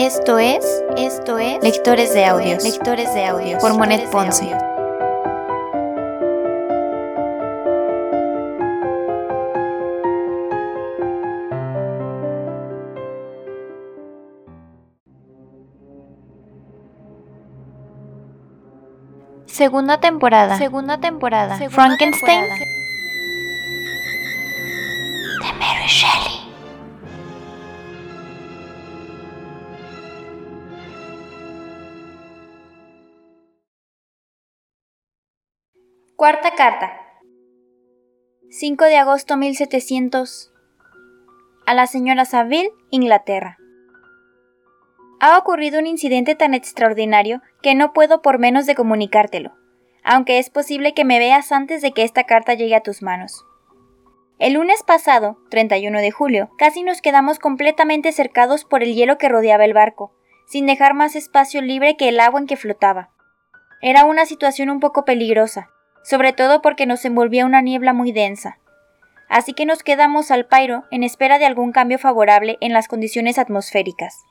Esto es, esto es Lectores de Audios, Lectores de Audios por Monet Ponce. Segunda temporada. Segunda temporada. Frankenstein. Cuarta carta. 5 de agosto 1700. A la señora Saville, Inglaterra. Ha ocurrido un incidente tan extraordinario que no puedo por menos de comunicártelo, aunque es posible que me veas antes de que esta carta llegue a tus manos. El lunes pasado, 31 de julio, casi nos quedamos completamente cercados por el hielo que rodeaba el barco, sin dejar más espacio libre que el agua en que flotaba. Era una situación un poco peligrosa, sobre todo porque nos envolvía una niebla muy densa. Así que nos quedamos al pairo en espera de algún cambio favorable en las condiciones atmosféricas.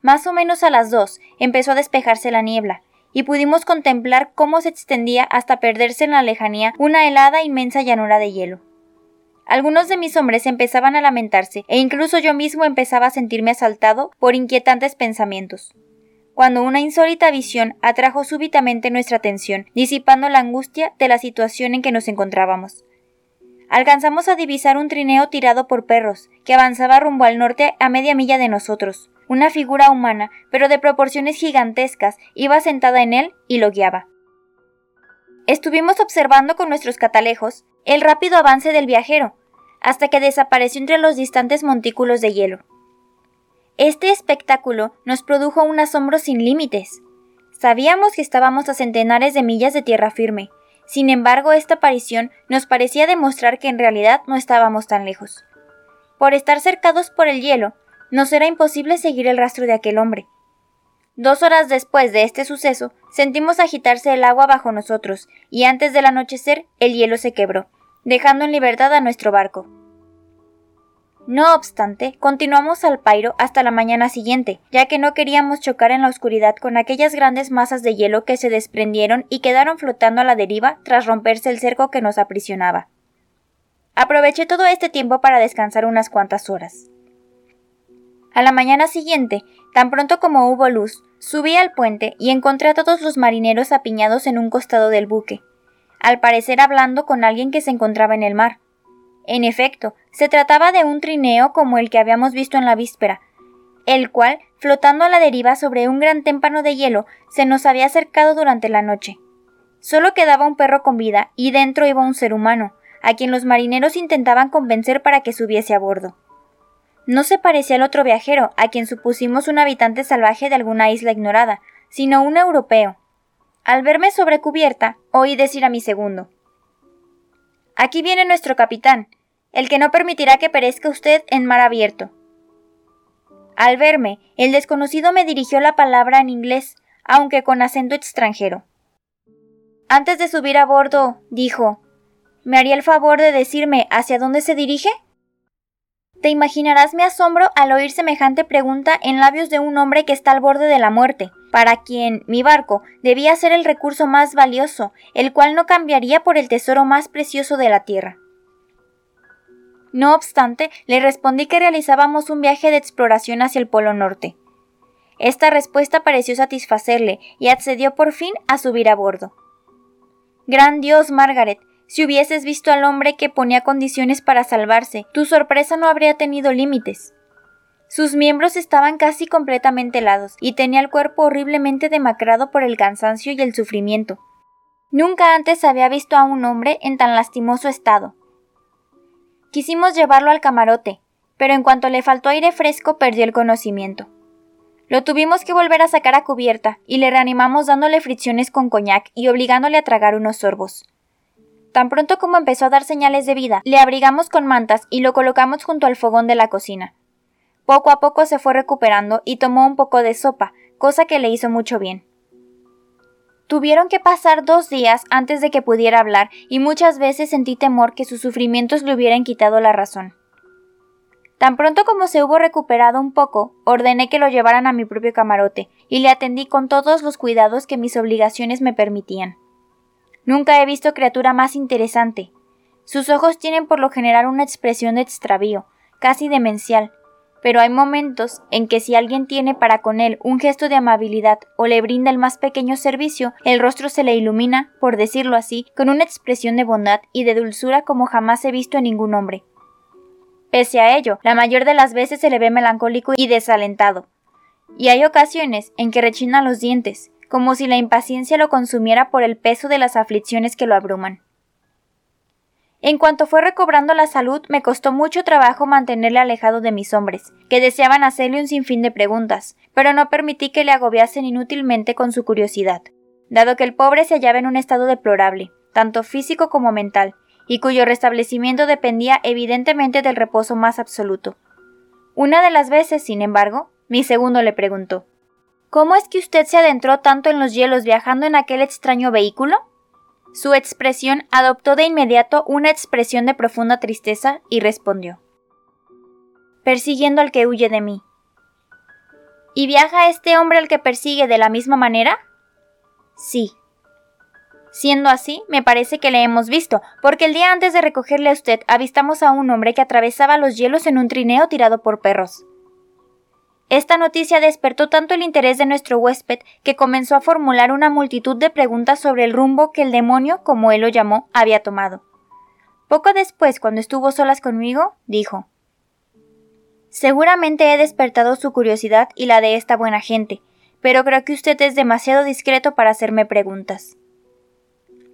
Más o menos a las dos empezó a despejarse la niebla, y pudimos contemplar cómo se extendía hasta perderse en la lejanía una helada inmensa llanura de hielo. Algunos de mis hombres empezaban a lamentarse, e incluso yo mismo empezaba a sentirme asaltado por inquietantes pensamientos cuando una insólita visión atrajo súbitamente nuestra atención, disipando la angustia de la situación en que nos encontrábamos. Alcanzamos a divisar un trineo tirado por perros, que avanzaba rumbo al norte a media milla de nosotros. Una figura humana, pero de proporciones gigantescas, iba sentada en él y lo guiaba. Estuvimos observando con nuestros catalejos el rápido avance del viajero, hasta que desapareció entre los distantes montículos de hielo. Este espectáculo nos produjo un asombro sin límites. Sabíamos que estábamos a centenares de millas de tierra firme, sin embargo esta aparición nos parecía demostrar que en realidad no estábamos tan lejos. Por estar cercados por el hielo, nos era imposible seguir el rastro de aquel hombre. Dos horas después de este suceso, sentimos agitarse el agua bajo nosotros, y antes del anochecer el hielo se quebró, dejando en libertad a nuestro barco. No obstante, continuamos al pairo hasta la mañana siguiente, ya que no queríamos chocar en la oscuridad con aquellas grandes masas de hielo que se desprendieron y quedaron flotando a la deriva tras romperse el cerco que nos aprisionaba. Aproveché todo este tiempo para descansar unas cuantas horas. A la mañana siguiente, tan pronto como hubo luz, subí al puente y encontré a todos los marineros apiñados en un costado del buque, al parecer hablando con alguien que se encontraba en el mar. En efecto, se trataba de un trineo como el que habíamos visto en la víspera, el cual, flotando a la deriva sobre un gran témpano de hielo, se nos había acercado durante la noche. Solo quedaba un perro con vida y dentro iba un ser humano, a quien los marineros intentaban convencer para que subiese a bordo. No se parecía al otro viajero, a quien supusimos un habitante salvaje de alguna isla ignorada, sino un europeo. Al verme sobre cubierta, oí decir a mi segundo Aquí viene nuestro capitán, el que no permitirá que perezca usted en mar abierto. Al verme, el desconocido me dirigió la palabra en inglés, aunque con acento extranjero. Antes de subir a bordo, dijo, ¿me haría el favor de decirme hacia dónde se dirige? Te imaginarás mi asombro al oír semejante pregunta en labios de un hombre que está al borde de la muerte, para quien mi barco debía ser el recurso más valioso, el cual no cambiaría por el tesoro más precioso de la tierra. No obstante, le respondí que realizábamos un viaje de exploración hacia el Polo Norte. Esta respuesta pareció satisfacerle y accedió por fin a subir a bordo. Gran Dios, Margaret, si hubieses visto al hombre que ponía condiciones para salvarse, tu sorpresa no habría tenido límites. Sus miembros estaban casi completamente helados y tenía el cuerpo horriblemente demacrado por el cansancio y el sufrimiento. Nunca antes había visto a un hombre en tan lastimoso estado. Quisimos llevarlo al camarote, pero en cuanto le faltó aire fresco perdió el conocimiento. Lo tuvimos que volver a sacar a cubierta y le reanimamos dándole fricciones con coñac y obligándole a tragar unos sorbos. Tan pronto como empezó a dar señales de vida, le abrigamos con mantas y lo colocamos junto al fogón de la cocina. Poco a poco se fue recuperando y tomó un poco de sopa, cosa que le hizo mucho bien. Tuvieron que pasar dos días antes de que pudiera hablar y muchas veces sentí temor que sus sufrimientos le hubieran quitado la razón. Tan pronto como se hubo recuperado un poco, ordené que lo llevaran a mi propio camarote, y le atendí con todos los cuidados que mis obligaciones me permitían. Nunca he visto criatura más interesante. Sus ojos tienen por lo general una expresión de extravío, casi demencial, pero hay momentos en que si alguien tiene para con él un gesto de amabilidad o le brinda el más pequeño servicio, el rostro se le ilumina, por decirlo así, con una expresión de bondad y de dulzura como jamás he visto en ningún hombre. Pese a ello, la mayor de las veces se le ve melancólico y desalentado. Y hay ocasiones en que rechina los dientes, como si la impaciencia lo consumiera por el peso de las aflicciones que lo abruman. En cuanto fue recobrando la salud, me costó mucho trabajo mantenerle alejado de mis hombres, que deseaban hacerle un sinfín de preguntas, pero no permití que le agobiasen inútilmente con su curiosidad, dado que el pobre se hallaba en un estado deplorable, tanto físico como mental, y cuyo restablecimiento dependía evidentemente del reposo más absoluto. Una de las veces, sin embargo, mi segundo le preguntó ¿Cómo es que usted se adentró tanto en los hielos viajando en aquel extraño vehículo? Su expresión adoptó de inmediato una expresión de profunda tristeza y respondió Persiguiendo al que huye de mí. ¿Y viaja este hombre al que persigue de la misma manera? Sí, Siendo así, me parece que le hemos visto, porque el día antes de recogerle a usted avistamos a un hombre que atravesaba los hielos en un trineo tirado por perros. Esta noticia despertó tanto el interés de nuestro huésped que comenzó a formular una multitud de preguntas sobre el rumbo que el demonio, como él lo llamó, había tomado. Poco después, cuando estuvo solas conmigo, dijo Seguramente he despertado su curiosidad y la de esta buena gente, pero creo que usted es demasiado discreto para hacerme preguntas.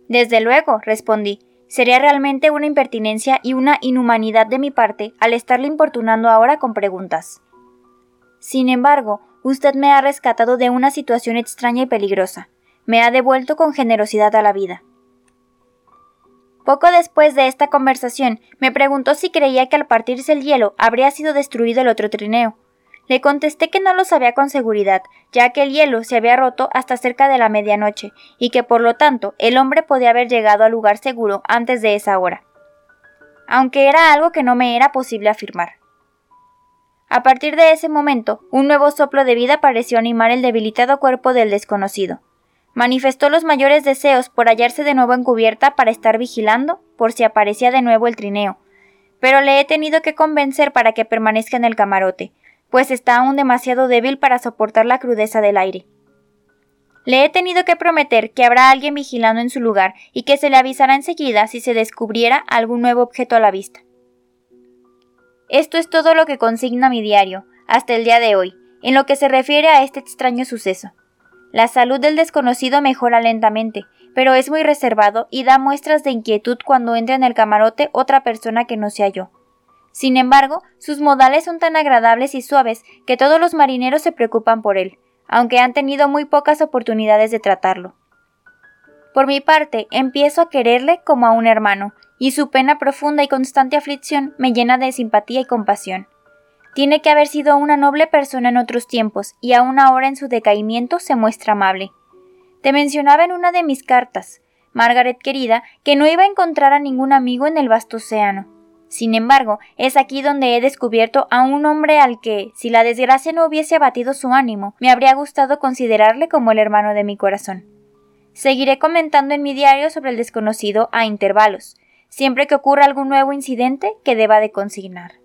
Desde luego, respondí. Sería realmente una impertinencia y una inhumanidad de mi parte al estarle importunando ahora con preguntas. Sin embargo, usted me ha rescatado de una situación extraña y peligrosa. Me ha devuelto con generosidad a la vida. Poco después de esta conversación, me preguntó si creía que al partirse el hielo habría sido destruido el otro trineo, le contesté que no lo sabía con seguridad, ya que el hielo se había roto hasta cerca de la medianoche, y que por lo tanto el hombre podía haber llegado al lugar seguro antes de esa hora. Aunque era algo que no me era posible afirmar. A partir de ese momento, un nuevo soplo de vida pareció animar el debilitado cuerpo del desconocido. Manifestó los mayores deseos por hallarse de nuevo en cubierta para estar vigilando por si aparecía de nuevo el trineo, pero le he tenido que convencer para que permanezca en el camarote, pues está aún demasiado débil para soportar la crudeza del aire. Le he tenido que prometer que habrá alguien vigilando en su lugar y que se le avisará enseguida si se descubriera algún nuevo objeto a la vista. Esto es todo lo que consigna mi diario, hasta el día de hoy, en lo que se refiere a este extraño suceso. La salud del desconocido mejora lentamente, pero es muy reservado y da muestras de inquietud cuando entra en el camarote otra persona que no sea yo. Sin embargo, sus modales son tan agradables y suaves que todos los marineros se preocupan por él, aunque han tenido muy pocas oportunidades de tratarlo. Por mi parte, empiezo a quererle como a un hermano, y su pena profunda y constante aflicción me llena de simpatía y compasión. Tiene que haber sido una noble persona en otros tiempos, y aún ahora en su decaimiento se muestra amable. Te mencionaba en una de mis cartas, Margaret querida, que no iba a encontrar a ningún amigo en el vasto océano, sin embargo, es aquí donde he descubierto a un hombre al que, si la desgracia no hubiese abatido su ánimo, me habría gustado considerarle como el hermano de mi corazón. Seguiré comentando en mi diario sobre el desconocido a intervalos, siempre que ocurra algún nuevo incidente que deba de consignar.